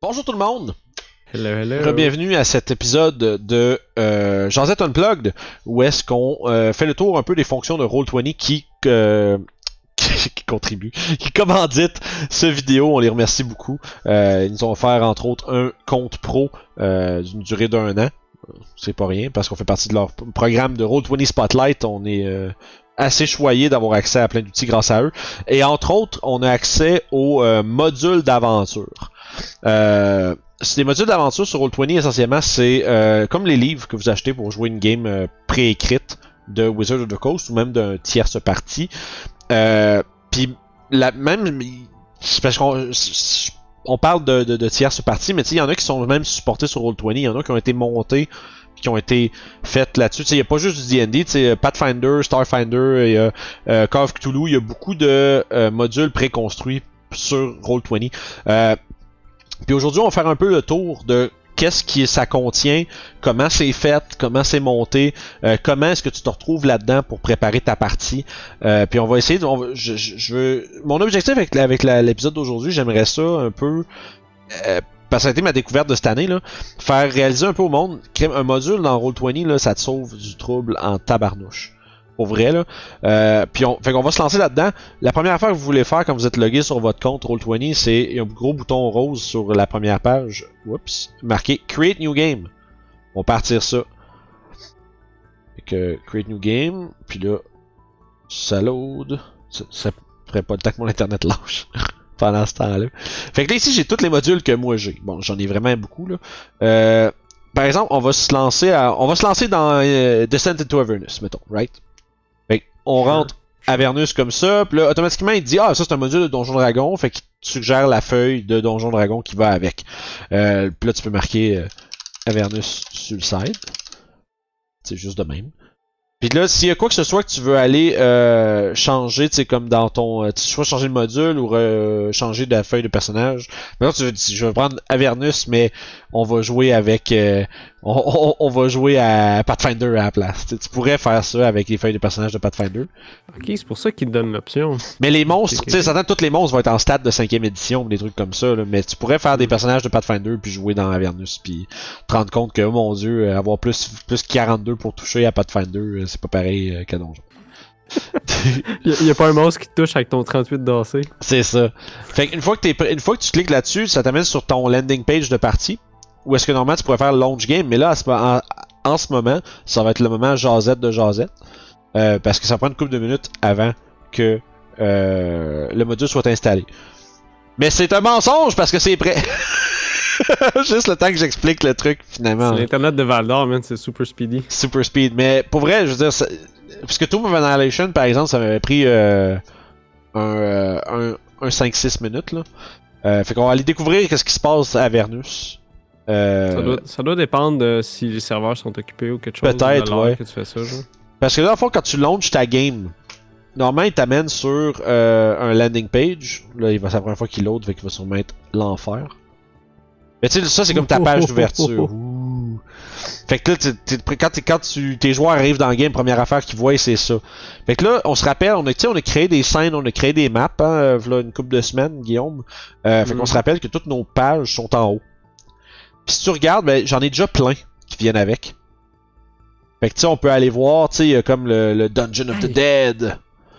Bonjour tout le monde! Hello, hello. Bienvenue à cet épisode de euh, Jazette Unplugged, où est-ce qu'on euh, fait le tour un peu des fonctions de Roll20 qui, euh, qui contribuent, qui commanditent ce vidéo. On les remercie beaucoup. Euh, ils nous ont offert entre autres un compte pro d'une durée d'un an. C'est pas rien parce qu'on fait partie de leur programme de Roll20 Spotlight. On est assez choyé d'avoir accès à plein d'outils grâce à eux. Et entre autres, on a accès au module d'aventure. Euh, c'est des modules d'aventure sur Roll20 essentiellement, c'est euh, comme les livres que vous achetez pour jouer une game euh, préécrite de Wizard of the Coast ou même d'un tierce partie. Euh, Puis la même, parce qu'on on parle de, de, de tierce partie, mais il y en a qui sont même supportés sur Roll20, il y en a qui ont été montés qui ont été faites là-dessus. Il n'y a pas juste du D&D, Pathfinder, Starfinder, y a euh, Call of Cthulhu, il y a beaucoup de euh, modules préconstruits sur Roll20. Puis aujourd'hui, on va faire un peu le tour de qu'est-ce qui ça contient, comment c'est fait, comment c'est monté, euh, comment est-ce que tu te retrouves là-dedans pour préparer ta partie. Euh, puis on va essayer, de, mon objectif avec, l'épisode d'aujourd'hui, j'aimerais ça un peu, euh, parce que ça a été ma découverte de cette année, là, faire réaliser un peu au monde qu'un module dans Roll20, là, ça te sauve du trouble en tabarnouche. Pour vrai, là. Euh, puis on, fait qu'on va se lancer là-dedans. La première affaire que vous voulez faire quand vous êtes logué sur votre compte Roll20, c'est un gros bouton rose sur la première page. Oups. Marqué Create New Game. On va partir ça. Fait que Create New Game. Puis là, ça load. Ça, ça ferait pas le temps que mon internet lâche. Pendant ce temps-là. Fait que là, ici, j'ai tous les modules que moi j'ai. Bon, j'en ai vraiment beaucoup, là. Euh, par exemple, on va se lancer à, on va se lancer dans euh, Descent into Avernus, mettons, right? On rentre Avernus comme ça, puis là, automatiquement, il dit, ah, ça c'est un module de Donjon Dragon, fait qu'il te suggère la feuille de Donjon Dragon qui va avec. Euh, puis là, tu peux marquer euh, Avernus sur le side. C'est juste de même. Puis là, s'il y a quoi que ce soit que tu veux aller euh, changer, tu sais, comme dans ton... tu soit changer le module ou changer de la feuille de personnage. Maintenant, tu veux dire, je vais prendre Avernus, mais on va jouer avec... euh, on, on- on va jouer à Pathfinder à la place. Tu pourrais faire ça avec les feuilles de personnages de Pathfinder. Ok, c'est pour ça qu'ils te donnent l'option. Mais les monstres, tu sais, certains, tous les monstres vont être en stade de 5ème édition, ou des trucs comme ça, là, mais tu pourrais faire des personnages de Pathfinder puis jouer dans Avernus puis te rendre compte que, oh mon dieu, euh, avoir plus, plus 42 pour toucher à Pathfinder, euh, c'est pas pareil qu'à Donjon. Il y, a pas un monstre qui te touche avec ton 38 dansé. C'est ça. Fait qu'une fois que t'es une fois que tu cliques là-dessus, ça t'amène sur ton landing page de partie. Où est-ce que normalement tu pourrais faire le launch game, mais là, ce- en, en ce moment, ça va être le moment jasette de jasette. Euh, parce que ça prend une couple de minutes avant que euh, le module soit installé. Mais c'est un mensonge parce que c'est prêt. Juste le temps que j'explique le truc finalement. C'est l'internet de Val d'Or, man, c'est super speedy. Super speed. Mais pour vrai, je veux dire, ça- parce que Tomb of Annihilation, par exemple, ça m'avait pris euh, un, euh, un, un 5-6 minutes. Là. Fait qu'on va aller découvrir qu'est-ce qui se passe à Avernus. Euh, Ça, doit, ça doit dépendre de si les serveurs sont occupés ou quelque chose. Peut-être, ouais. que tu fais ça, genre. Parce que là, en fond, quand tu launches ta game, normalement, il t'amène sur euh, un landing page. Là, il va, c'est la première fois qu'il load, fait qu'il va sûrement être l'enfer. Mais tu sais, ça, c'est comme ta page d'ouverture. Fait que là, t'es- t'es- quand, t'es- quand tu, tes joueurs arrivent dans le game, première affaire qu'ils voient, c'est ça. Fait que là, on se rappelle, on a, tu sais, on a créé des scènes, on a créé des maps, hein, euh, v'là une couple de semaines, Guillaume. Euh, fait qu'on se rappelle que toutes nos pages sont en haut. Puis si tu regardes, ben, j'en ai déjà plein qui viennent avec. Fait que tu sais, on peut aller voir, tu sais, il y a comme le, le Dungeon of the. Dead.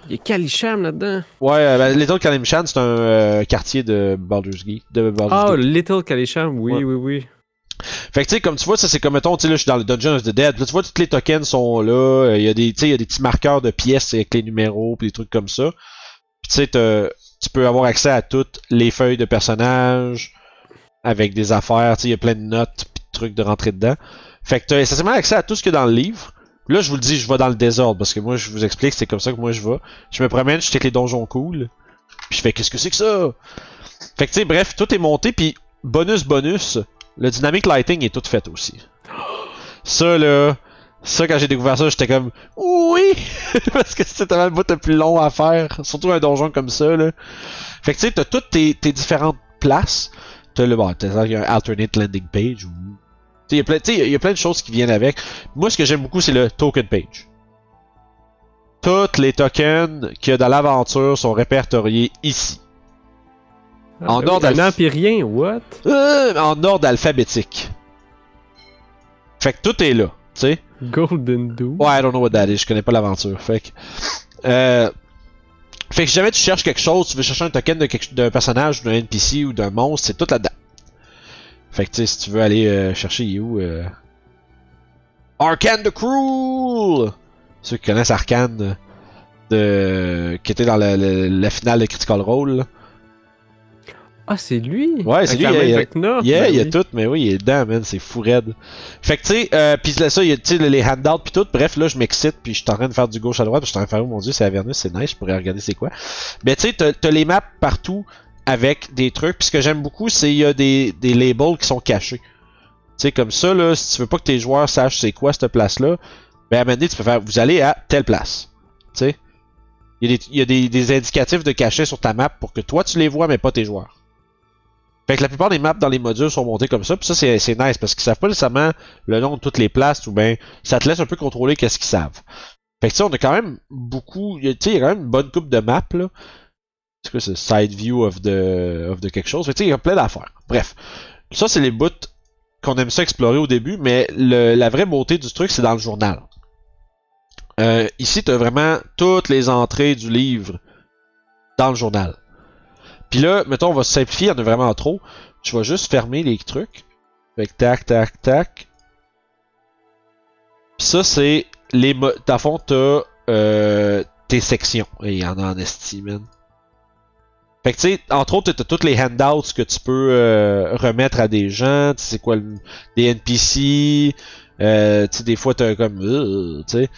Il y a Kalisham là-dedans. Ouais, euh, ben, Little Kalimshan, c'est un euh, quartier de Baldur's Gate. De Baldur's Ah, Gate. Little Kalisham, oui, Ouais. oui, oui. Fait que tu sais, comme tu vois, ça c'est comme mettons, tu sais, là, je suis dans le Dungeon of the Dead. Là, tu vois, tous les tokens sont là. euh, Il y a des, tu sais, il y a des petits marqueurs de pièces avec les numéros, puis des trucs comme ça. Puis tu sais, tu peux avoir accès à toutes les feuilles de personnages avec des affaires. Tu il y a plein de notes, puis de trucs de rentrer dedans. Fait que t'as essentiellement accès à tout ce qu'il y a dans le livre. Là, je vous le dis, je vais dans le désordre parce que moi, je vous explique, c'est comme ça que moi je vais. Je me promène, je check les donjons cool. Puis je fais, qu'est-ce que c'est que ça? Fait que tu sais, bref, tout est monté, puis bonus, bonus, le dynamic lighting est tout fait aussi. Ça, là, ça, quand j'ai découvert ça, j'étais comme, oui! Parce que c'est tellement le bout le plus long à faire, surtout un donjon comme ça, là. Fait que tu sais, t'as toutes tes, tes différentes places. T'as le, bon, t'as il y a un alternate landing page ou. Il y a plein- il y a plein de choses qui viennent avec. Moi, ce que j'aime beaucoup, c'est le token page. Tous les tokens qu'il y a dans l'aventure sont répertoriés ici. En Ah, ordre Un alpha- empirien, what? Euh, en ordre alphabétique. Fait que tout est là, tu sais. Golden Dew. Ouais, I don't know what that is, je connais pas l'aventure. Fait que. Euh, fait que si jamais tu cherches quelque chose, tu veux chercher un token d'un personnage, d'un NPC ou d'un monstre, c'est tout là-dedans. Fait que tu sais, si tu veux aller euh, chercher, il où euh... Arcane the Cruel! Ceux qui connaissent Arcane, de... qui était dans la finale de Critical Role. Ah, c'est lui? Ouais, c'est lui, il y a- il y a- Vecna? Yeah, Ben il y a oui. tout, mais oui, il est dedans, man, c'est fou raide. Fait que tu sais, euh, pis là, ça, il y a tu sais, les handouts pis tout, bref, là, je m'excite pis je suis en train de faire du gauche à droite, pis je suis en train de faire, oh mon dieu, c'est Avernus, c'est nice, je pourrais regarder c'est quoi. Mais tu sais, t'as t'as les maps partout avec des trucs, pis ce que j'aime beaucoup, c'est il y a des, des labels qui sont cachés. Tu sais, comme ça, là, si tu veux pas que tes joueurs sachent c'est quoi cette place-là, ben à un moment donné, tu peux faire, vous allez à telle place. Tu sais. Il y a, des, il y a des, des indicatifs de cachet sur ta map pour que toi tu les vois, mais pas tes joueurs. Fait que la plupart des maps dans les modules sont montés comme ça, puis ça c'est nice parce qu'ils savent pas nécessairement le nom de toutes les places ou ben ça te laisse un peu contrôler qu'est-ce qu'ils savent. Fait que ça on a quand même beaucoup, tu sais il y a quand même une bonne coupe de maps là. C'est quoi c'est side view of the of the quelque chose. Fait que tu il y a plein d'affaires. Bref, ça c'est les bouts qu'on aime ça explorer au début, mais la vraie beauté du truc c'est dans le journal. Euh, ici t'as vraiment toutes les entrées du livre dans le journal. Puis là, mettons, on va simplifier, en a vraiment trop. Je vais juste fermer les trucs. Fait que tac, tac, tac. Puis ça, c'est les. mo- Dans le fond, t'as euh, tes sections. Et il y en a en esti, man. Fait que tu sais, entre autres, t'as toutes les handouts que tu peux euh, remettre à des gens. Tu sais, quoi des NPC. Euh, tu sais, des fois, t'as comme. euh, tu sais.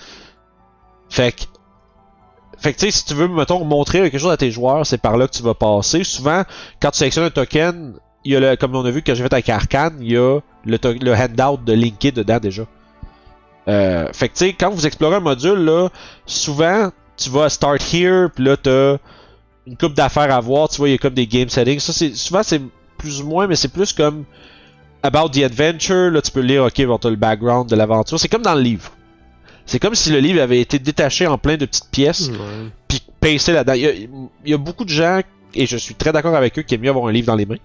Fait que fait que si tu veux, mettons, montrer quelque chose à tes joueurs, c'est par là que tu vas passer. Souvent, quand tu sélectionnes un token, il y a le, comme on a vu que j'ai fait avec Arcane, il y a le, handout de linké dedans déjà. Euh, fait que tu sais, quand vous explorez un module, là, souvent, tu vas Start Here, puis là, t'as une coupe d'affaires à voir, tu vois, il y a comme des game settings. Ça, c'est, souvent, c'est plus ou moins, mais c'est plus comme About the Adventure, là, tu peux lire, ok, bon, t'as le background de l'aventure. C'est comme dans le livre. C'est comme si le livre avait été détaché en plein de petites pièces Ouais. puis pincer là-dedans. Il y, a, il y a beaucoup de gens, et je suis très d'accord avec eux, qui aiment mieux avoir un livre dans les mains.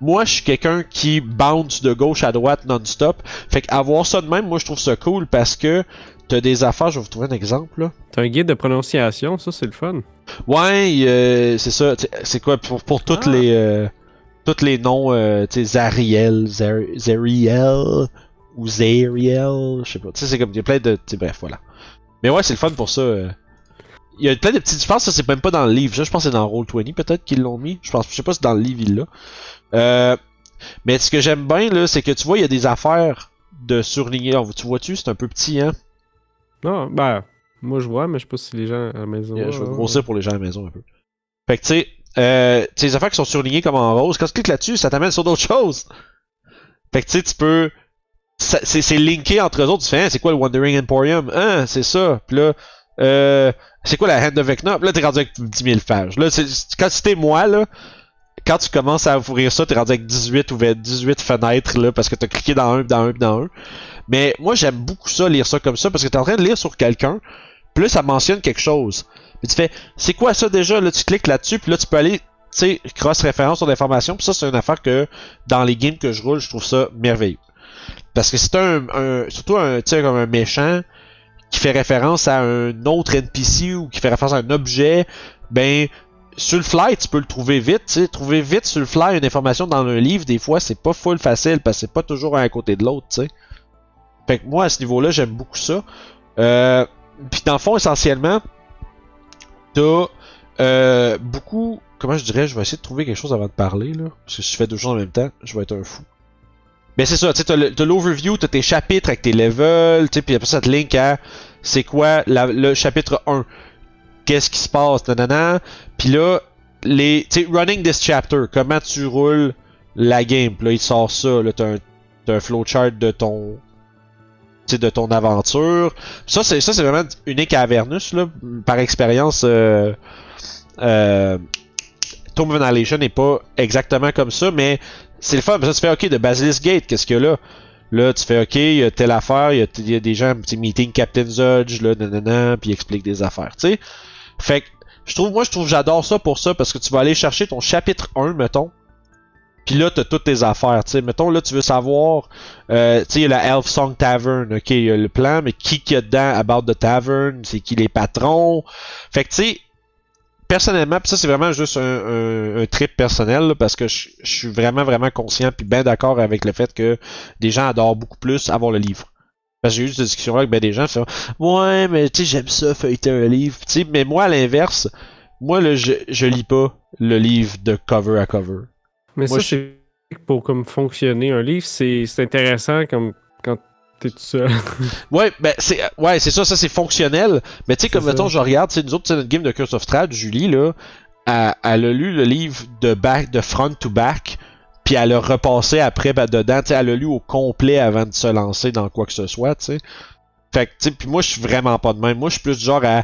Moi, je suis quelqu'un qui bounce de gauche à droite non-stop. Fait qu'avoir ça de même, moi, je trouve ça cool parce que t'as des affaires. Je vais vous trouver un exemple, là. T'as un guide de prononciation, ça c'est le fun. Ouais, euh, c'est ça. C'est quoi pour, pour toutes Ah. les euh, tous les noms, euh, tu sais, Zariel, Zar- Zariel ou Zariel, je sais pas. Tu sais, c'est comme il y a plein de, tu sais, bref, voilà. Mais ouais, c'est le fun pour ça. euh. Il y a plein de. Je pense que ça c'est même pas dans le livre. Ça, je pense que c'est dans Roll20 peut-être qu'ils l'ont mis. Je pense, je sais pas si dans le livre il l'a. Euh, mais ce que j'aime bien là, c'est que tu vois, il y a des affaires de surligner. Tu vois-tu, c'est un peu petit, hein? Non, ben, moi je vois, mais je sais pas si les gens à la maison. Euh, je vais voient. grossir pour les gens à la maison un peu. Fait que tu sais, euh, les affaires qui sont surlignées comme en rose, quand tu cliques là-dessus, ça t'amène sur d'autres choses. Fait que tu sais, tu peux. C'est linké entre eux autres. Tu fais, hein, c'est quoi le Wandering Emporium? Hein, c'est ça. Puis là, euh, c'est quoi la Hand of Vecna? Puis là, t'es rendu avec 10 000 pages. Là, quand c'était moi, là, quand tu commences à ouvrir ça, t'es rendu avec 18 ou 18 fenêtres, là, parce que t'as cliqué dans un, dans un, dans un. Mais moi, j'aime beaucoup ça, lire ça comme ça, parce que t'es en train de lire sur quelqu'un, puis là, ça mentionne quelque chose. Puis tu fais, c'est quoi ça déjà? Là, tu cliques là-dessus, puis là, tu peux aller, tu sais, cross-référence sur l'information. Puis ça, c'est une affaire que, dans les games que je roule, je trouve ça merveilleux. Parce que c'est un, un, surtout un, comme un méchant qui fait référence à un autre NPC ou qui fait référence à un objet, ben, sur le fly, tu peux le trouver vite. Trouver vite sur le fly une information dans un livre, des fois, c'est pas full facile parce que c'est pas toujours un à côté de l'autre. Fait que moi, à ce niveau-là, j'aime beaucoup ça. Euh, puis dans le fond, essentiellement, t'as euh, beaucoup. Comment je dirais, je vais essayer de trouver quelque chose avant de parler, là. Parce que si je fais deux choses en même temps, je vais être un fou. Mais c'est ça, tu t'as l'overview, t'as tes chapitres avec tes levels, tu puis après ça te link à c'est quoi le chapitre 1. Qu'est-ce qui se passe, nanana. Puis là, les. Tu running this chapter, comment tu roules la game. Puis là, il sort ça, là, t'as un, t'as un flowchart de ton. Tu de ton aventure. Ça, c'est ça, c'est vraiment unique à Avernus, là. Par expérience, euh, euh, Tomb of Annihilation n'est pas exactement comme ça, mais c'est le fun. Que tu fais, OK, de Basilisk Gate, qu'est-ce a là? Là, tu fais, OK, il y a telle affaire, il y a, des gens, sais, meeting Captain Zudge, là, nanana, puis explique des affaires, tu sais. Fait que je trouve, moi, je trouve, j'adore ça pour ça parce que tu vas aller chercher ton chapitre 1, mettons. Puis là, t'as toutes tes affaires, tu sais. Mettons, là, tu veux savoir, euh, tu sais, il y a la Elf Song Tavern, ok, il y a le plan, mais qui qu'il y a dedans about the tavern, c'est qui les patrons? Fait que, tu sais, personnellement, pis ça, c'est vraiment juste un, un, un trip personnel, là, parce que je je suis vraiment, vraiment conscient puis bien d'accord avec le fait que des gens adorent beaucoup plus avoir le livre. Parce que j'ai eu cette discussion-là avec ben des gens, fait, ouais, mais tu sais, j'aime ça, feuilleter un livre, tu sais, mais moi, à l'inverse, moi, là, je, je lis pas le livre de cover à cover. Mais Moi, ça, c'est pour comme fonctionner un livre, c'est c'est intéressant comme t'es tout seul. Ouais, ben c'est ouais, c'est ça, ça c'est fonctionnel. Mais tu sais comme mettons, je regarde, tu sais, nous autres, notre game de Curse of Strahd, Julie là, elle, elle a lu le livre de back, de front to back, puis elle a repassé après ben, dedans, tu sais, elle a lu au complet avant de se lancer dans quoi que ce soit, tu sais. Fait que tu sais, puis moi je suis vraiment pas de même. Moi je suis plus du genre à,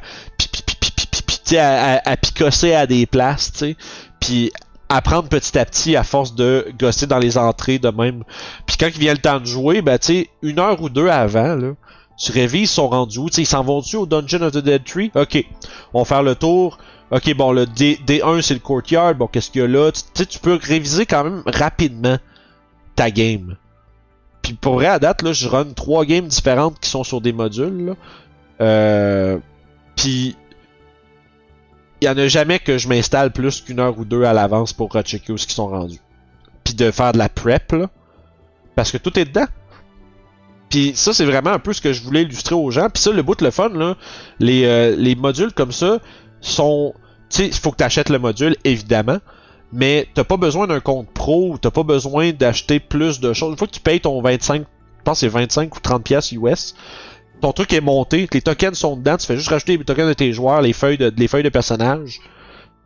à picosser à des places, tu sais, puis apprendre petit à petit à force de gosser dans les entrées de même. Puis quand il vient le temps de jouer, ben tu une heure ou deux avant, là, tu révises son rendu où, tu sais, ils s'en vont-tu au Dungeon of the Dead Tree? Ok, on va faire le tour. Ok, bon, le D, D1 c'est le courtyard, bon, qu'est-ce qu'il y a là? Tu tu peux réviser quand même rapidement ta game. Puis pour vrai, à date, là, je run trois games différentes qui sont sur des modules. Euh, puis il y en a jamais que je m'installe plus qu'une heure ou deux à l'avance pour rechecker où ce qu'ils sont rendus. Puis de faire de la prep, là. Parce que tout est dedans. Puis ça, c'est vraiment un peu ce que je voulais illustrer aux gens. Puis ça, le bout de le fun, là, les, euh, les modules comme ça sont... Tu sais, il faut que tu achètes le module, évidemment. Mais t'as pas besoin d'un compte pro t'as pas besoin d'acheter plus de choses. Une fois que tu payes ton 25, je pense que c'est 25 ou 30 pièces US, ton truc est monté, les tokens sont dedans, tu fais juste rajouter les tokens de tes joueurs, les feuilles de, les feuilles de personnages.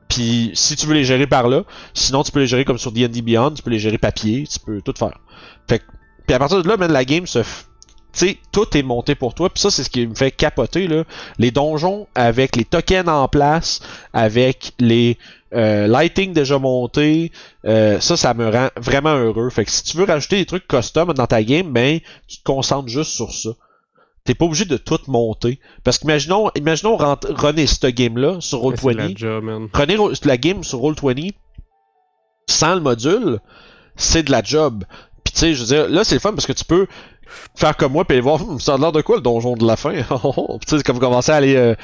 Puis si tu veux les gérer par là, sinon tu peux les gérer comme sur D&D Beyond, tu peux les gérer papier, tu peux tout faire. Fait puis à partir de là, man, la game se tu sais, tout est monté pour toi. Puis ça, c'est ce qui me fait capoter, là. Les donjons avec les tokens en place, avec les euh, lighting déjà montés, euh, ça, ça me rend vraiment heureux. Fait que si tu veux rajouter des trucs custom dans ta game, ben, tu te concentres juste sur ça. T'es pas obligé de tout monter. Parce qu'imaginons, imaginons rent- runner cette game-là sur Mais c'est de la Roll20. job, man. Prenez ro- la game sur Roll20 sans le module, c'est de la job. Puis tu sais, je veux dire, là c'est le fun parce que tu peux faire comme moi puis aller voir, ça a l'air de quoi le donjon de la fin? Puis tu sais, comme commencer à aller euh,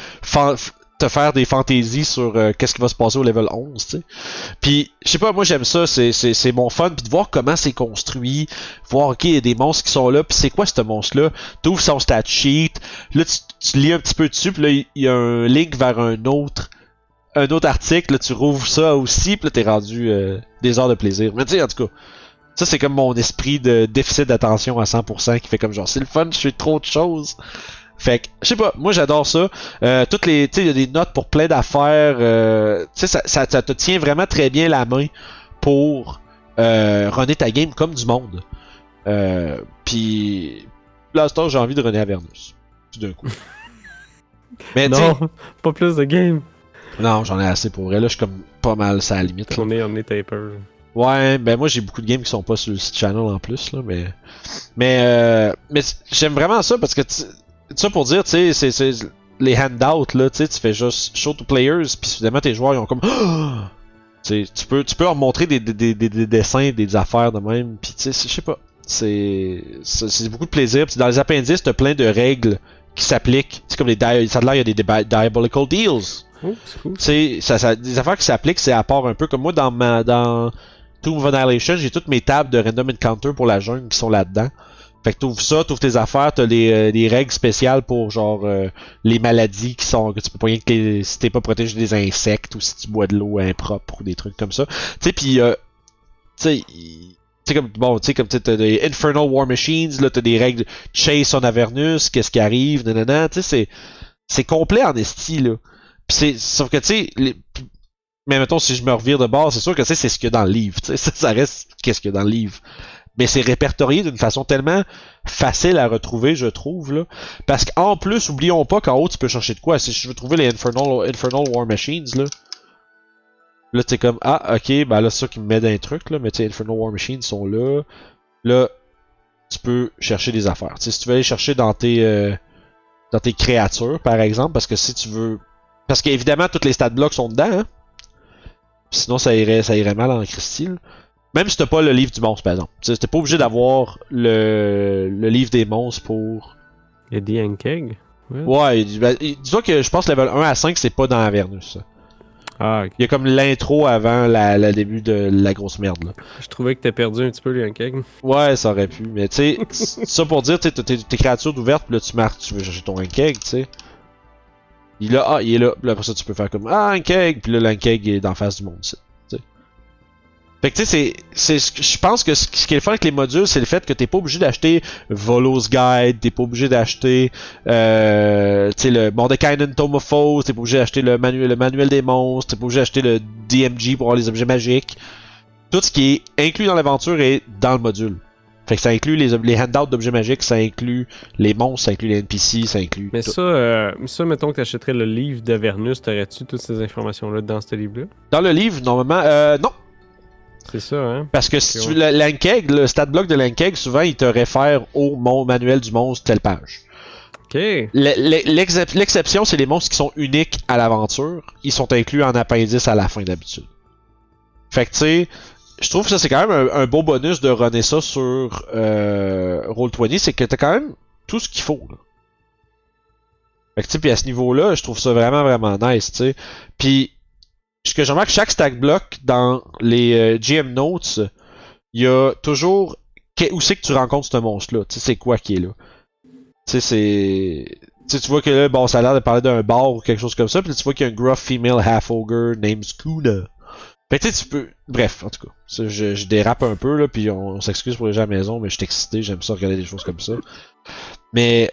te faire des fantaisies sur euh, qu'est-ce qui va se passer au level 11, tu sais. Puis, je sais pas, moi j'aime ça, c'est, mon fun, puis de voir comment c'est construit, voir, ok, il y a des monstres qui sont là, puis c'est quoi ce monstre-là? T'ouvres son stat sheet, là tu, tu lis un petit peu dessus, puis là il y a un link vers un autre un autre article, là, tu rouvres ça aussi, puis là, t'es rendu euh, des heures de plaisir. Mais tu sais, en tout cas, ça, c'est comme mon esprit de déficit d'attention à 100% qui fait comme genre, c'est le fun, je fais trop de choses. Fait que, je sais pas, moi j'adore ça. Euh, toutes les, tu sais, il y a des notes pour plein d'affaires. Euh, tu sais, ça, ça, ça te tient vraiment très bien la main pour euh, runner ta game comme du monde. Euh, Puis, là, j'ai envie de runner Avernus. Tout d'un coup. Mais Non, pas plus de game. non, j'en ai assez pour vrai. Là, je suis comme pas mal, ça à la limite. On est, on est taper. Ouais, ben moi j'ai beaucoup de games qui sont pas sur le site channel en plus là, mais mais euh, mais j'aime vraiment ça parce que ça pour dire, tu sais, c'est les handouts là, tu sais, tu fais juste show to players puis soudainement tes joueurs ils ont comme tu peux tu peux leur montrer des, des, des, des- des dessins, des affaires de même, puis tu sais, je sais pas, c'est beaucoup de plaisir. Dans les appendices, t'as plein de règles qui s'appliquent. C'est comme les di- ça a l'air il y a des di- diabolical deals. Oh, c'est cool. Tu sais, ça, ça, des affaires qui s'appliquent, c'est à part un peu comme moi dans ma dans Tomb of Annihilation, j'ai toutes mes tables de random encounter pour la jungle qui sont là-dedans. Fait que t'ouvres ça, t'ouvres tes affaires, t'as les, euh, les règles spéciales pour genre euh, les maladies qui sont que tu peux pas rien que si t'es pas protégé des insectes ou si tu bois de l'eau impropre ou des trucs comme ça. Tu sais puis euh, tu sais comme bon, tu sais comme t'as des Infernal War Machines, là t'as des règles chase on Avernus, qu'est-ce qui arrive, nanana, tu sais c'est c'est complet en esti là. Pis c'est sauf que tu sais mais mettons si je me revire de bord, c'est sûr que tu sais, c'est ce qu'il y a dans le livre, tu sais ça, ça reste qu'est-ce qu'il y a dans le livre. Mais c'est répertorié d'une façon tellement facile à retrouver, je trouve là, parce qu'en plus, oublions pas qu'en haut tu peux chercher de quoi. Si je veux trouver les Infernal, War Machines là, là t'es comme ah ok, ben là c'est ça qui me met dans un truc là, mais tu Infernal War Machines sont là, là tu peux chercher des affaires. Si tu veux aller chercher dans tes euh, dans tes créatures par exemple, parce que si tu veux Parce qu'évidemment, tous les stat blocks sont dedans. Hein? Sinon, ça irait, ça irait mal en Christille. Même si t'as pas le livre du monstre, par exemple. T'es pas obligé d'avoir le, le livre des monstres pour. Il y a des Ankeg. Ouais. Ouais, ben, dis-toi que je pense que level 1 à 5, c'est pas dans Avernus. ça. Ah, ok. Il y a comme l'intro avant la, le début de la grosse merde. Là. Je trouvais que t'as perdu un petit peu les Ankeg. Ouais, ça aurait pu. Mais tu sais, ça pour dire, tes, tes créatures ouvertes, là tu marques, tu veux chercher ton Ankeg, tu sais. Il est là, ah, il est là. Puis après ça, tu peux faire comme Ah, Ankeg, puis là, l'Ankeg est d'en face du monde, tu sais. Fait que tu sais, c'est, c'est, je pense que ce ce qui est le fun avec les modules, c'est le fait que t'es pas obligé d'acheter Volo's Guide, t'es pas obligé d'acheter, euh, tu sais, le Mordekainen Tome of Foes, t'es pas obligé d'acheter le manuel, le manuel des monstres, t'es pas obligé d'acheter le DMG pour avoir les objets magiques. Tout ce qui est inclus dans l'aventure est dans le module. Fait que ça inclut les, handouts d'objets magiques, ça inclut les monstres, ça inclut les NPC, ça inclut. Mais tout. ça, euh, ça, mettons que t'achèterais le livre d'Avernus, t'aurais-tu toutes ces informations-là dans ce livre-là? Dans le livre, normalement, euh, non. C'est ça, hein? Parce que si tu le Lankeg, le stat block de Lankeg, souvent il te réfère au mon manuel du monstre telle page. Ok. Le- le- l'excep- L'exception, c'est les monstres qui sont uniques à l'aventure. Ils sont inclus en appendice à la fin d'habitude. Fait que tu sais, je trouve que ça c'est quand même un, un beau bonus de runner ça sur euh, Roll20, c'est que t'as quand même tout ce qu'il faut. Là. Fait que tu sais, puis à ce niveau-là, je trouve ça vraiment vraiment nice, tu sais. Puis ce que j'aimerais que chaque stack block dans les euh, GM notes, il y a toujours où c'est que tu rencontres ce monstre-là? Tu sais, c'est quoi qui est là? Tu sais, c'est. Tu sais, tu vois que là, bon, ça a l'air de parler d'un bar ou quelque chose comme ça, puis tu vois qu'il y a un gruff female half-ogre named Skuna. Fait que tu sais, tu peux. Bref, en tout cas. je, je dérape un peu, là, puis on, on s'excuse pour les gens à la maison, mais je suis excité, j'aime ça regarder des choses comme ça. Mais.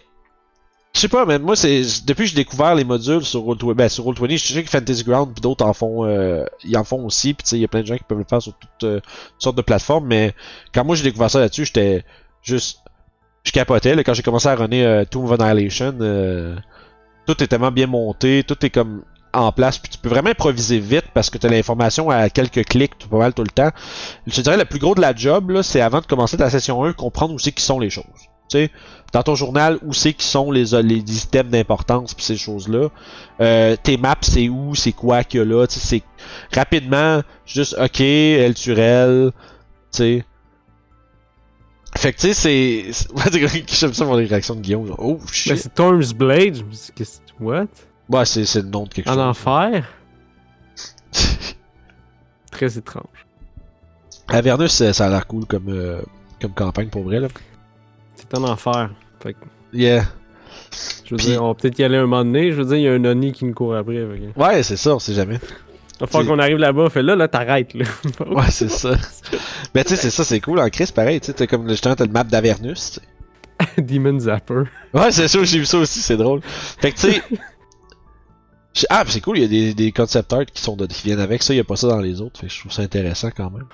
Je sais pas, mais moi, c'est. Depuis que j'ai découvert les modules sur Roll20, ben, sur Roll20, je sais que Fantasy Ground puis d'autres en font. euh, ils en font aussi, puis il y a plein de gens qui peuvent le faire sur toutes euh, sortes de plateformes, mais quand moi j'ai découvert ça là-dessus, j'étais juste je capotais là, quand j'ai commencé à runner euh, Tomb of Annihilation. euh, tout est tellement bien monté, tout est comme en place, puis tu peux vraiment improviser vite parce que tu as l'information à quelques clics tout pas mal tout le temps. Je te dirais le plus gros de la job, c'est avant de commencer ta session 1, comprendre où c'est qui sont les choses. Sais, dans ton journal, où c'est qui sont les, les items d'importance puis ces choses-là. Euh, tes maps, c'est où, c'est quoi a là. Tu sais, c'est rapidement, juste ok, elle tue elle. Tu sais. Fait que tu sais, c'est. J'aime ça voir les réactions de Guillaume. Oh Ben, shit. c'est Storm's Blade. What? Ouais, c'est c'est le nom de quelque En chose. enfer? Très étrange. Avernus, ça ça a l'air cool comme, euh, comme campagne pour vrai. Là. C'est en enfer. Fait que, Yeah. je veux dire, on va peut-être y aller un moment donné. Je veux dire, il y a un Oni qui nous court après. que- Ouais, c'est ça, on sait jamais. Il C'est- qu'on arrive là-bas. Fait là, là, t'arrêtes. Là. Ouais, c'est ça. Mais tu sais, c'est ça, c'est cool en Chris, pareil. Tu sais, t'as comme justement, t'as le map d'Avernus. Demon Zapper. Ouais, c'est sûr, j'ai vu ça aussi, c'est drôle. Fait que tu sais. Ah, c'est cool, il y a des, des concept art qui, sont de, qui viennent avec ça, il y a pas ça dans les autres. Fait que je trouve ça intéressant quand même.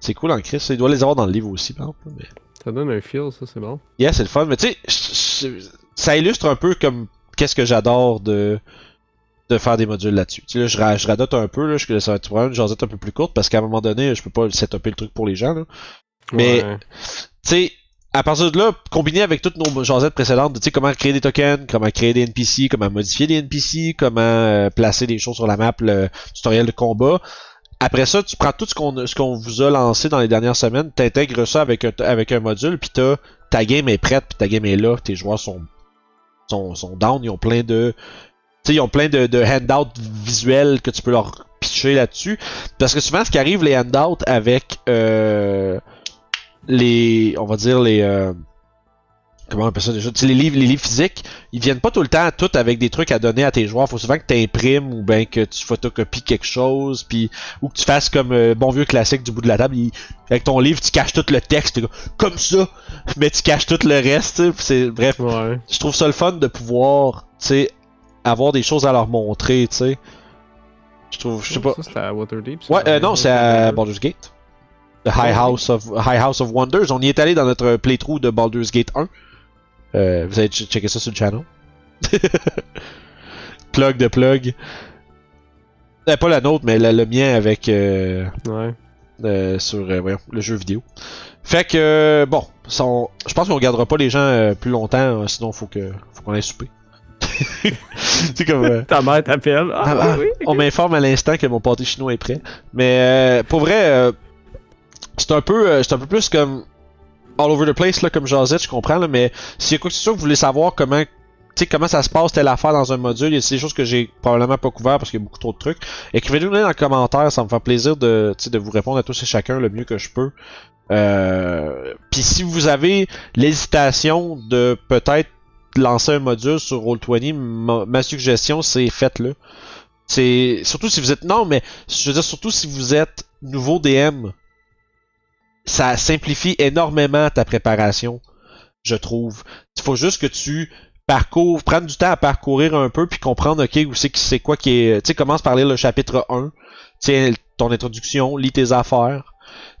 C'est cool en Chris, il doit les avoir dans le livre aussi, par exemple. Mais... ça donne un feel, ça, c'est bon. Yeah, c'est le fun. Mais tu sais, ça illustre un peu comme qu'est-ce que j'adore de de faire des modules là-dessus. Tu sais, là, je, ra- je radote un peu, là, je, ça va être une jasette un peu plus courte parce qu'à un moment donné, je peux pas setuper le truc pour les gens. Là. Mais- Ouais. Tu sais, à partir de là, combiné avec toutes nos jasettes précédentes, de, tu sais, comment créer des tokens, comment créer des NPC, comment modifier des NPC, comment euh, placer des choses sur la map, le tutoriel de combat. Après ça, tu prends tout ce qu'on vous a lancé dans les dernières semaines, t'intègres ça avec un, module, puis ta game est prête, puis ta game est là, tes joueurs sont down, ils ont plein de ils ont plein de, de handouts visuels que tu peux leur pitcher là-dessus. Parce que souvent, ce qui arrive, les handouts avec euh, les, on va dire les, euh, comment on appelle ça déjà, tu sais, les livres, les livres physiques, ils viennent pas tout le temps tout avec des trucs à donner à tes joueurs. Faut souvent que tu imprimes ou bien que tu photocopies quelque chose, puis ou que tu fasses comme euh, bon vieux classique du bout de la table. il- avec ton livre, tu caches tout le texte, comme, ça, mais tu caches tout le reste. C'est bref, Ouais. je trouve ça le fun de pouvoir, tu sais, avoir des choses à leur montrer, tu sais. Je trouve, je sais pas. Ça, à Waterdeep. ça? Ouais, euh, non, c'est à Baldur's Gate. The High House of High House of Wonders. On y est allé dans notre playthrough de Baldur's Gate 1. Euh, vous allez ch- checker ça sur le channel? plug de plug. Euh, pas la nôtre, mais la- le mien avec euh, Ouais. euh, sur voyons, le jeu vidéo. Fait que bon, je pense qu'on gardera pas les gens plus longtemps, euh, sinon faut que faut qu'on aille souper. c'est comme. euh, Ta mère t'appelle. Ah, Ah, ah, oui. On m'informe à l'instant que mon pâté chinois est prêt. Mais euh, pour vrai, euh, c'est un peu, euh, c'est un peu plus comme all over the place là, comme Josette, je comprends là, mais s'il y a quoi que ce soit vous voulez savoir comment, sais comment ça se passe telle affaire dans un module, y a des choses que j'ai probablement pas couvert parce qu'il y a beaucoup trop de trucs. Écrivez-nous dans les commentaires, ça me fait plaisir de, de vous répondre à tous et chacun le mieux que je peux. Euh, Puis si vous avez l'hésitation de peut-être lancer un module sur Roll20, ma, ma suggestion c'est faites-le. C'est surtout si vous êtes non, mais je veux dire surtout si vous êtes nouveau DM, ça simplifie énormément ta préparation, je trouve. Il faut juste que tu parcours, prendre du temps à parcourir un peu puis comprendre ok où c'est c'est quoi qui est, tu sais commence par lire le chapitre 1, tiens ton introduction, lis tes affaires.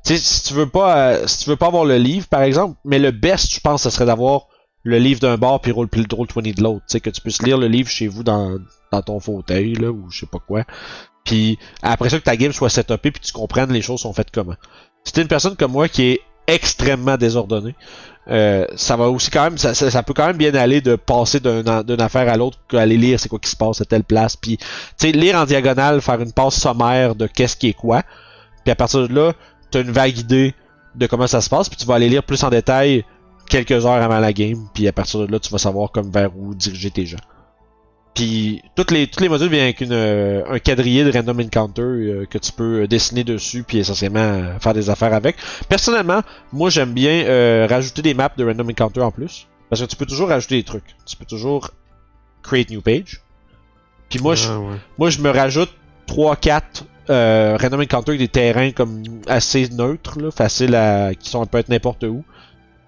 Tu si tu veux pas euh, si tu veux pas avoir le livre par exemple, mais le best je pense ce serait d'avoir le livre d'un bord puis roll roll 20 de l'autre, tu sais que tu puisses lire le livre chez vous dans dans ton fauteuil là ou je sais pas quoi. Puis après ça que ta game soit setupée puis tu comprennes les choses sont faites comment. Si une personne comme moi qui est extrêmement désordonnée, euh, ça va aussi quand même, ça, peut quand même bien aller de passer d'un- d'une affaire à l'autre qu'aller lire c'est quoi qui se passe à telle place. Puis, tu sais, lire en diagonale, faire une passe sommaire de qu'est-ce qui est quoi. Puis à partir de là, t'as une vague idée de comment ça se passe. Puis tu vas aller lire plus en détail quelques heures avant la game. Puis à partir de là, tu vas savoir comme vers où diriger tes gens. Puis toutes les, tous les modules viennent avec une, euh, un quadrillé de random encounter euh, que tu peux euh, dessiner dessus puis essentiellement euh, faire des affaires avec. Personnellement, moi j'aime bien euh, rajouter des maps de random encounter en plus parce que tu peux toujours rajouter des trucs. Tu peux toujours create new page. Puis moi je Ah, ouais. moi, je me rajoute 3-4 euh, random encounter avec des terrains comme assez neutres, là, faciles à. qui sont peut être n'importe où.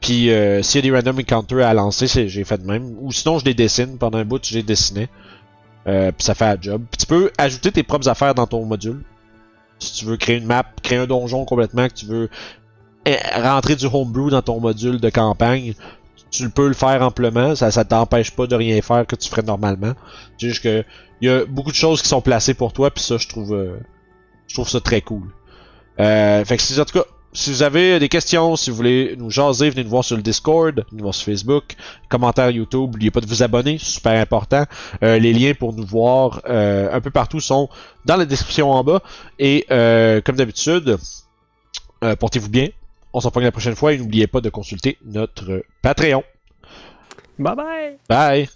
Puis euh, s'il y a des random encounters à lancer, c'est, j'ai fait de même. Ou sinon, je les dessine. Pendant un bout, je les dessinais. Euh, puis ça fait un job. Puis tu peux ajouter tes propres affaires dans ton module. Si tu veux créer une map, créer un donjon complètement, que tu veux eh, rentrer du homebrew dans ton module de campagne, tu peux le faire amplement. Ça, ça t'empêche pas de rien faire que tu ferais normalement. C'est juste que il y a beaucoup de choses qui sont placées pour toi, puis ça, je trouve, euh, je trouve ça très cool. Euh, fait que si, en tout cas, si vous avez des questions, si vous voulez nous jaser, venez nous voir sur le Discord, venez nous voir sur Facebook, commentaires YouTube, n'oubliez pas de vous abonner, c'est super important. Euh, les liens pour nous voir euh, un peu partout sont dans la description en bas. Et euh, comme d'habitude, portez-vous bien. On s'en reprend la prochaine fois et n'oubliez pas de consulter notre Patreon. Bye bye! Bye!